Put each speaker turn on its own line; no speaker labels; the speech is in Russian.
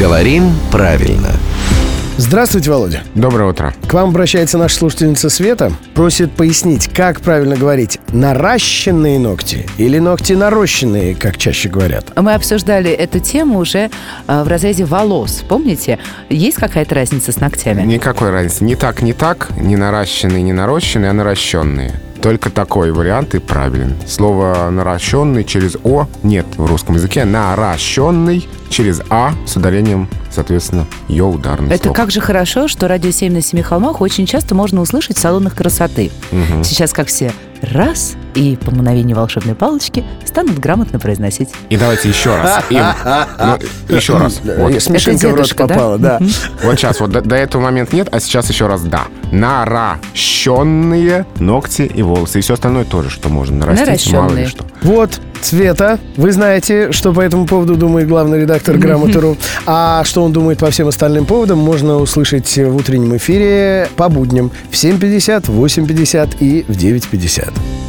Говорим правильно.
Здравствуйте, Володя.
Доброе утро.
К вам обращается наша слушательница Света. Просит пояснить, как правильно говорить наращенные ногти или ногти нарощенные, как чаще говорят.
Мы обсуждали эту тему уже э, в разрезе волос. Помните? Есть какая-то разница с ногтями?
Никакой разницы. Не так, не так, не наращенные, не нарощенные, а наращенные. Только такой вариант и правилен. Слово «наращенный» через «о» нет в русском языке. Наращенный через «а» с ударением, соответственно, «ё» ударный
Это
слог.
как же хорошо, что радио 7 на семи холмах очень часто можно услышать в салонах красоты. Сейчас как все раз и по мгновению волшебной палочки станут грамотно произносить.
И давайте еще раз. Им. Ну, еще раз. Вот.
Смешинка в рот
да?
попала, да.
Вот сейчас, вот до, до этого момента нет, а сейчас еще раз да. Наращенные ногти и волосы. И все остальное тоже, что можно нарастить, мало ли что.
Вот, Света, вы знаете, что по этому поводу думает главный редактор «Грамоты.ру». А что он думает по всем остальным поводам, можно услышать в утреннем эфире по будням в 7.50, в 8.50 и в 9.50.